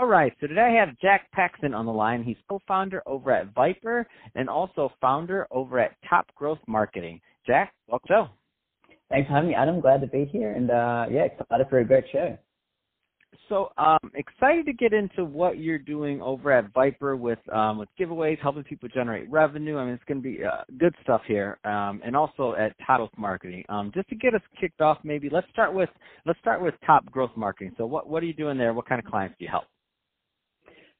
All right, so today I have Jack Paxton on the line. He's co-founder over at Vyper and also founder over at Top Growth Marketing. Jack, welcome. Thanks for having me, Adam. Glad to be here, and uh, yeah, excited for a great show. So um, excited to get into what you're doing over at Vyper with um, with giveaways, helping people generate revenue. I mean, it's going to be uh, good stuff here, um, and also at Top Growth Marketing. Um, just to get us kicked off, maybe let's start with let's start with Top Growth Marketing. So what what are you doing there? What kind of clients do you help?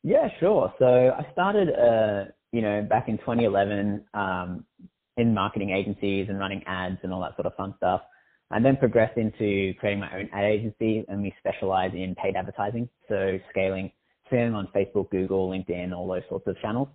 Yeah, sure. So I started, uh, you know, back in 2011 um, in marketing agencies and running ads and all that sort of fun stuff and then progressed into creating my own ad agency and we specialize in paid advertising. So scaling, scaling on Facebook, Google, LinkedIn, all those sorts of channels.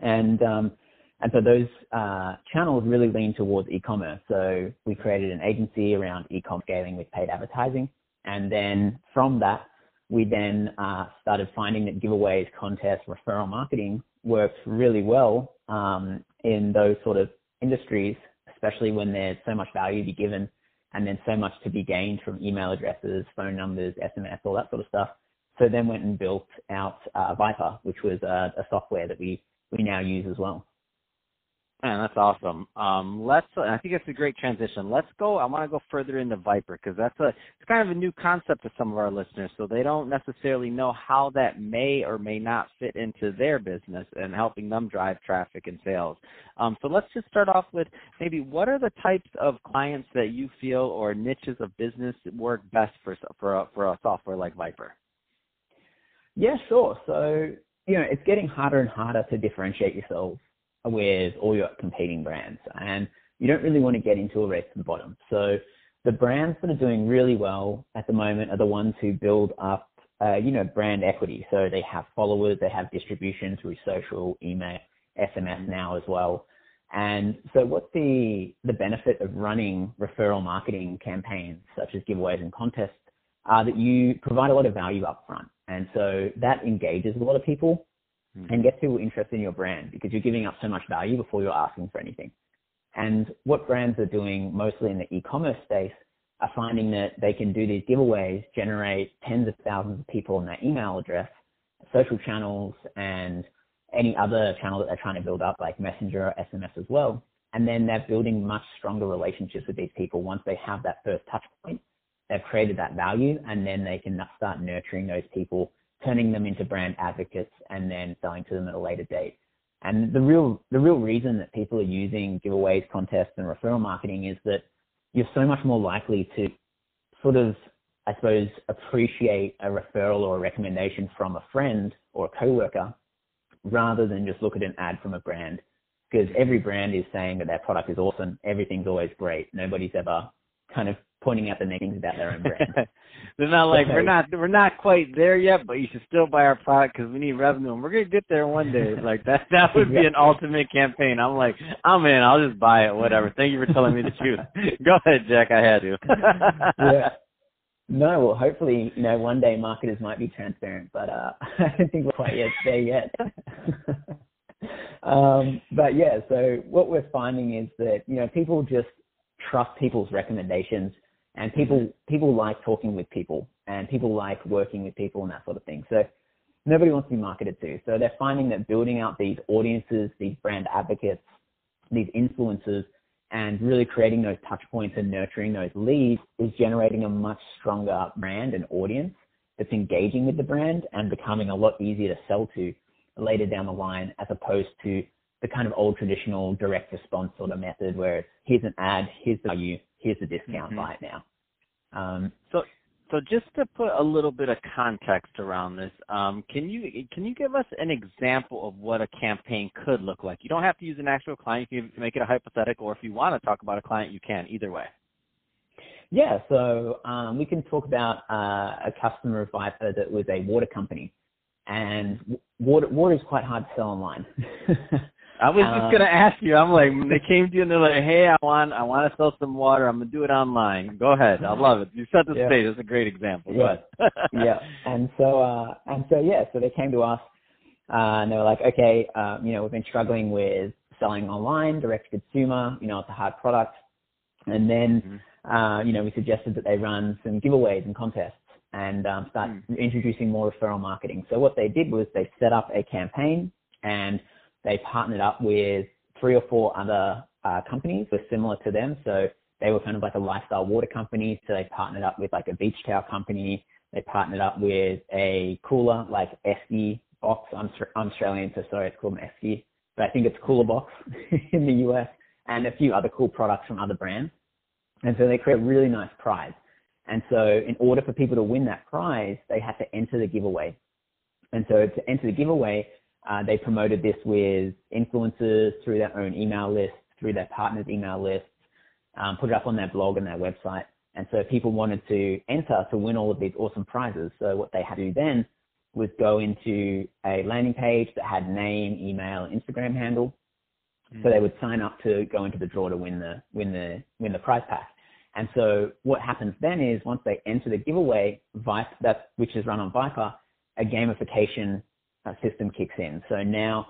And, um, and so those uh, channels really lean towards e-commerce. So we created an agency around e-com scaling with paid advertising. And then from that, we then uh, started finding that giveaways, contests, referral marketing works really well um, in those sort of industries, especially when there's so much value to be given and then so much to be gained from email addresses, phone numbers, SMS, all that sort of stuff. So then went and built out uh, Vyper, which was a, a software that we, we now use as well. Man, that's awesome. Um, let's. I think it's a great transition. Let's go. I want to go further into Vyper because that's a it's kind of a new concept to some of our listeners, so they don't necessarily know how that may or may not fit into their business and helping them drive traffic and sales. Um, so let's just start off with maybe what are the types of clients that you feel or niches of business work best for for a, for a software like Vyper. Yeah, sure. So you know, it's getting harder and harder to differentiate yourself with all your competing brands. And you don't really want to get into a race to the bottom. So the brands that are doing really well at the moment are the ones who build up, uh, you know, brand equity. So they have followers, they have distribution through social, email, SMS now as well. And so what's the, the benefit of running referral marketing campaigns such as giveaways and contests uh, that you provide a lot of value up front. And so that engages a lot of people mm. and get people interested in your brand because you're giving up so much value before you're asking for anything. And what brands are doing mostly in the e-commerce space are finding that they can do these giveaways, generate tens of thousands of people on their email address, social channels, and any other channel that they're trying to build up, like Messenger or SMS as well. And then they're building much stronger relationships with these people once they have that first touch point. They've created that value, and then they can start nurturing those people turning them into brand advocates and then selling to them at a later date. And the real the real reason that people are using giveaways, contests, and referral marketing is that you're so much more likely to sort of, I suppose, appreciate a referral or a recommendation from a friend or a coworker rather than just look at an ad from a brand. Because every brand is saying that their product is awesome, everything's always great. Nobody's ever kind of pointing out the negatives about their own brand. They're not like we're not we're not quite there yet, but you should still buy our product because we need revenue, and we're gonna get there one day. Like that that would be an ultimate campaign. I'm like, I'm in. I'll just buy it. Whatever. Thank you for telling me the truth. Go ahead, Jack. I had to. yeah. No, well, hopefully, you know, one day marketers might be transparent, but uh, I don't think we're quite yet there yet. um, but yeah, so what we're finding is that you know people just trust people's recommendations and people mm-hmm. people like talking with people and people like working with people and that sort of thing. So nobody wants to be marketed to. So they're finding that building out these audiences, these brand advocates, these influencers, and really creating those touch points and nurturing those leads is generating a much stronger brand and audience that's engaging with the brand and becoming a lot easier to sell to later down the line as opposed to the kind of old traditional direct response sort of method where it's here's an ad, here's the value, here's the discount, mm-hmm. buy it now. Um, so, so just to put a little bit of context around this, um, can you can you give us an example of what a campaign could look like? You don't have to use an actual client; you can make it a hypothetical, or if you want to talk about a client, you can. Either way. Yeah, so um, we can talk about uh, a customer of Vyper that was a water company, and water water is quite hard to sell online. I was just Uh, gonna ask you. I'm like, they came to you and they're like, "Hey, I want, I want to sell some water. I'm gonna do it online." Go ahead. I love it. You set the Yeah. stage. It's a great example. Yeah. ahead. yeah. And so, uh, and so, yeah, so they came to us, uh, and they were like, okay, um, you know, we've been struggling with selling online, direct to consumer, you know, it's a hard product. And then, uh, you know, we suggested that they run some giveaways and contests and um, start introducing more referral marketing. So what they did was they set up a campaign and they partnered up with three or four other uh, companies were similar to them. So they were kind of like a lifestyle water company. So they partnered up with like a beach towel company. They partnered up with a cooler like Esky box. I'm, I'm Australian, so sorry, it's called an Esky, but I think it's Cooler Box in the US and a few other cool products from other brands. And so they create a really nice prize. And so in order for people to win that prize, they had to enter the giveaway. And so to enter the giveaway, uh, they promoted this with influencers through their own email list, through their partners' email list, um, put it up on their blog and their website. And so people wanted to enter to win all of these awesome prizes. So what they had to do then was go into a landing page that had name, email, Instagram handle. So they would sign up to go into the draw to win the win the win the prize pack. And so what happens then is once they enter the giveaway, Vyper, that which is run on Vyper, a gamification uh, system kicks in. So now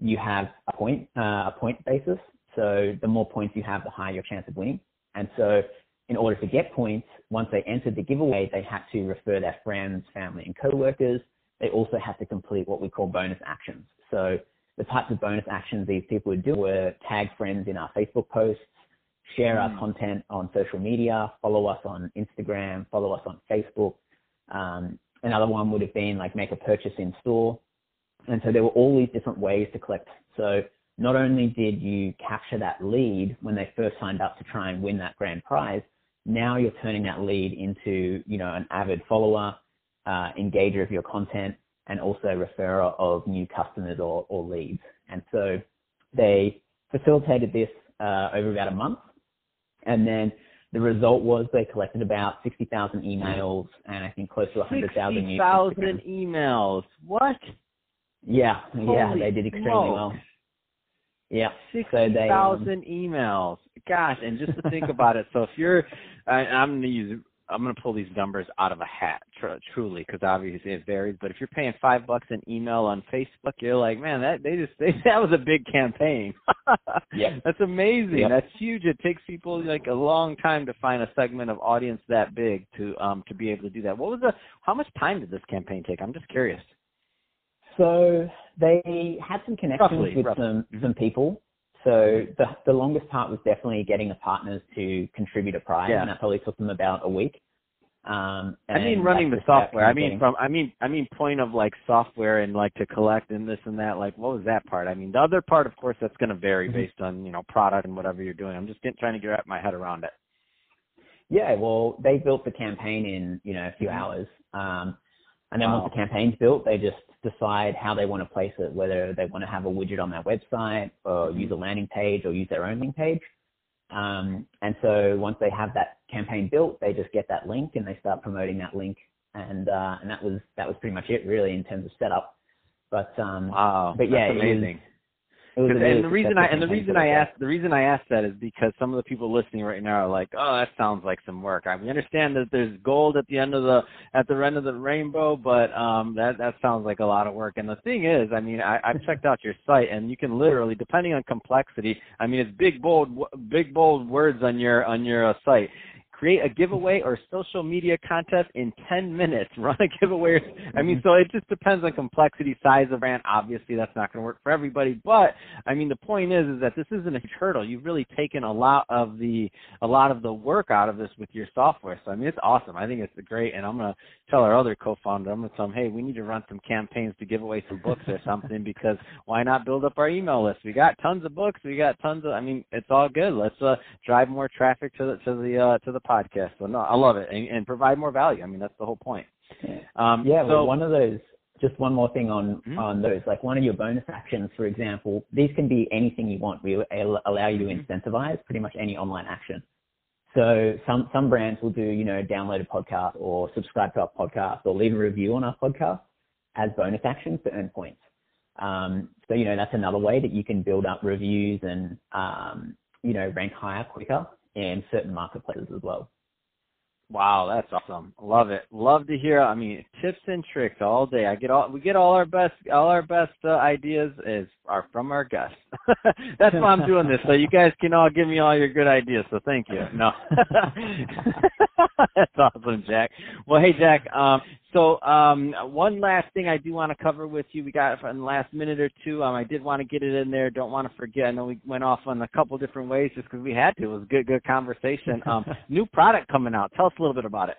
you have a point uh, a point basis. So the more points you have, the higher your chance of winning. And so in order to get points, once they entered the giveaway, they had to refer their friends, family, and coworkers. They also had to complete what we call bonus actions. So the types of bonus actions these people would do were tag friends in our Facebook posts, share our Mm. content on social media, follow us on Instagram, follow us on Facebook. Um, another one would have been like make a purchase in store. And so there were all these different ways to collect. So not only did you capture that lead when they first signed up to try and win that grand prize, now you're turning that lead into, you know, an avid follower, uh, engager of your content, and also referrer of new customers or, or leads. And so they facilitated this uh, over about a month. And then the result was they collected about 60,000 emails and I think close to 100,000 new 60,000 emails. What? Yeah, yeah, they did extremely smoke. well. Yeah. Sixty So they, um, thousand emails. Gosh, and just to think about it. So if you're, I, I'm gonna use, I'm gonna pull these numbers out of a hat, tr- truly, because obviously it varies. But if you're paying five bucks an email on Facebook, you're like, man, that they just they, that was a big campaign. yeah, That's amazing. Yep. That's huge. It takes people like a long time to find a segment of audience that big to um to be able to do that. What was the? How much time did this campaign take? I'm just curious. So they had some connections Roughly, with roughly. some Mhm. some people. So the the longest part was definitely getting the partners to contribute a prize, Yeah. and that probably took them about a week. Um, I mean running the that's just about software. I mean from I mean I mean point of like software and like to collect and this and that. Like what was that part? I mean the other part of course that's gonna vary Mhm. based on, you know, product and whatever you're doing. I'm just getting, trying to get my head around it. Yeah, well, they built the campaign in you know a few Mhm. hours, um, and then Wow. once the campaign's built, they just decide how they want to place it, whether they want to have a widget on their website or use a landing page or use their own link page. Um, and so once they have that campaign built, they just get that link and they start promoting that link, and uh, and that was that was pretty much it really in terms of setup. But um, Wow. But yeah, that's amazing. it was a 'Cause- really and the reason I and the reason I asked the reason I asked that is because some of the people listening right now are like, oh, that sounds like some work. I we understand that there's gold at the end of the at the end of the rainbow, but um, that that sounds like a lot of work. And the thing is, I mean, I, I've checked out your site, and you can literally, depending on complexity, I mean, it's big bold w- big bold words on your on your uh, site. Create a giveaway or social media contest in 10 minutes. Run a giveaway. I mean, so it just depends on complexity, size of brand. Obviously, that's not going to work for everybody. But I mean, the point is, is that this isn't a hurdle. You've really taken a lot of the a lot of the work out of this with your software. So I mean, it's awesome. I think it's great, and I'm going to tell our other co-founder, I'm going to tell him, hey, we need to run some campaigns to give away some books or something because why not build up our email list? We got tons of books. We got tons of. I mean, it's all good. Let's uh, drive more traffic to the to the uh, to the podcast. So no, I love it, and, and provide more value. I mean, that's the whole point. Yeah. Um, Yeah, so well, one of those. Just one more thing on Mhm. on those. Like one of your bonus actions, for example, these can be anything you want. We allow you to Mhm. incentivize pretty much any online action. So some some brands will do, you know, download a podcast or subscribe to our podcast or leave a review on our podcast. as bonus actions to earn points. Um, so, you know, that's another way that you can build up reviews and, um, you know, rank higher quicker in certain marketplaces as well. Wow, that's awesome. Love it. Love to hear. I mean, tips and tricks all day. I get all we get all our best all our best uh, ideas is are from our guests. that's why I'm doing this so you guys can all give me all your good ideas. So thank you. No. that's awesome, Jack. Well, hey Jack, um so um, one last thing I do want to cover with you. We got in the last minute or two. Um, I did want to get it in there. Don't want to forget. I know we went off on a couple different ways just because we had to. It was a good, good conversation. Um, new product coming out. Tell us a little bit about it.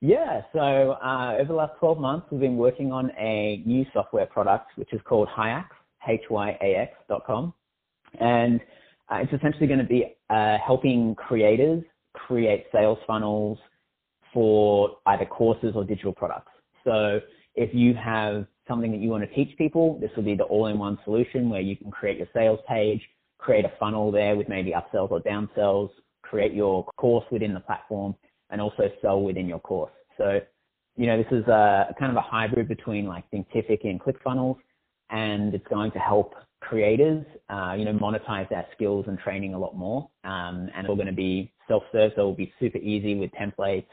Yeah, so uh, over the last 12 months, we've been working on a new software product, which is called Hyax, H-Y-A-X dot com. And uh, it's essentially going to be uh, helping creators create sales funnels, for either courses or digital products. So if you have something that you want to teach people, this will be the all-in-one solution where you can create your sales page, create a funnel there with maybe upsells or downsells, create your course within the platform, and also sell within your course. So, you know, this is a kind of a hybrid between like Thinkific and ClickFunnels, and it's going to help creators, uh, you know, monetize their skills and training a lot more. Um, and it's all going to be self-serve, so it will be super easy with templates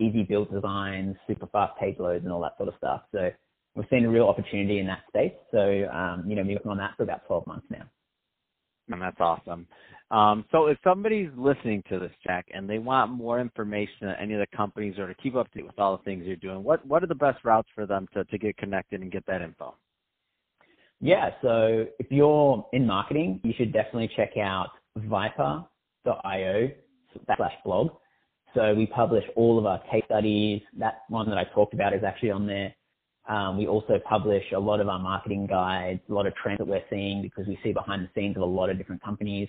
easy build designs, super fast page loads, and all that sort of stuff. So we've seen a real opportunity in that space. So um, you know, we've been working on that for about 12 months now. And that's awesome. Um, so if somebody's listening to this, Jack, and they want more information on any of the companies or to keep up to date with all the things you're doing, what what are the best routes for them to, to get connected and get that info? Yeah, so if you're in marketing, you should definitely check out vyper.io backslash blog. So we publish all of our case studies. That one that I talked about is actually on there. Um, we also publish a lot of our marketing guides, a lot of trends that we're seeing because we see behind the scenes of a lot of different companies.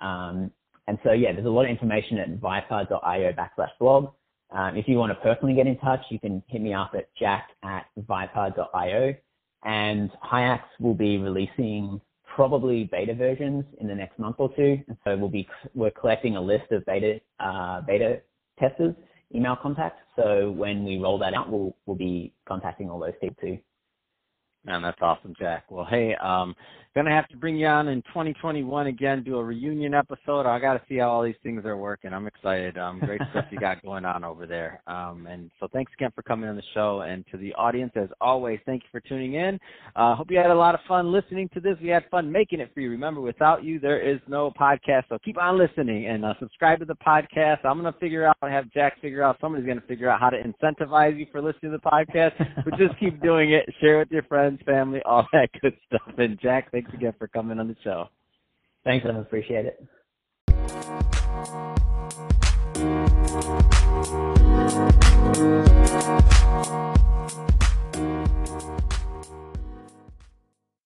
Um, and so, yeah, there's a lot of information at vyper.io backslash blog. Um, if you want to personally get in touch, you can hit me up at jack at vyper.io. And Hyax will be releasing probably beta versions in the next month or two. And so we'll be, we're collecting a list of beta, uh, beta testers email contact. So when we roll that out, we'll, we'll be contacting all those people too. Man, that's awesome, Jack. Well, hey, um, gonna have to bring you on in 2021 again, do a reunion episode. I got to see how all these things are working. I'm excited. Um, great stuff you got going on over there. Um, and so thanks again for coming on the show. And to the audience, as always, thank you for tuning in. Uh, hope you had a lot of fun listening to this. We had fun making it for you. Remember, without you, there is no podcast. So keep on listening and uh, subscribe to the podcast. I'm gonna figure out, have Jack figure out. Somebody's gonna figure out how to incentivize you for listening to the podcast. but just keep doing it. Share with your friends, friends, family, all that good stuff. And Jack, thanks again for coming on the show. Thanks, I appreciate it.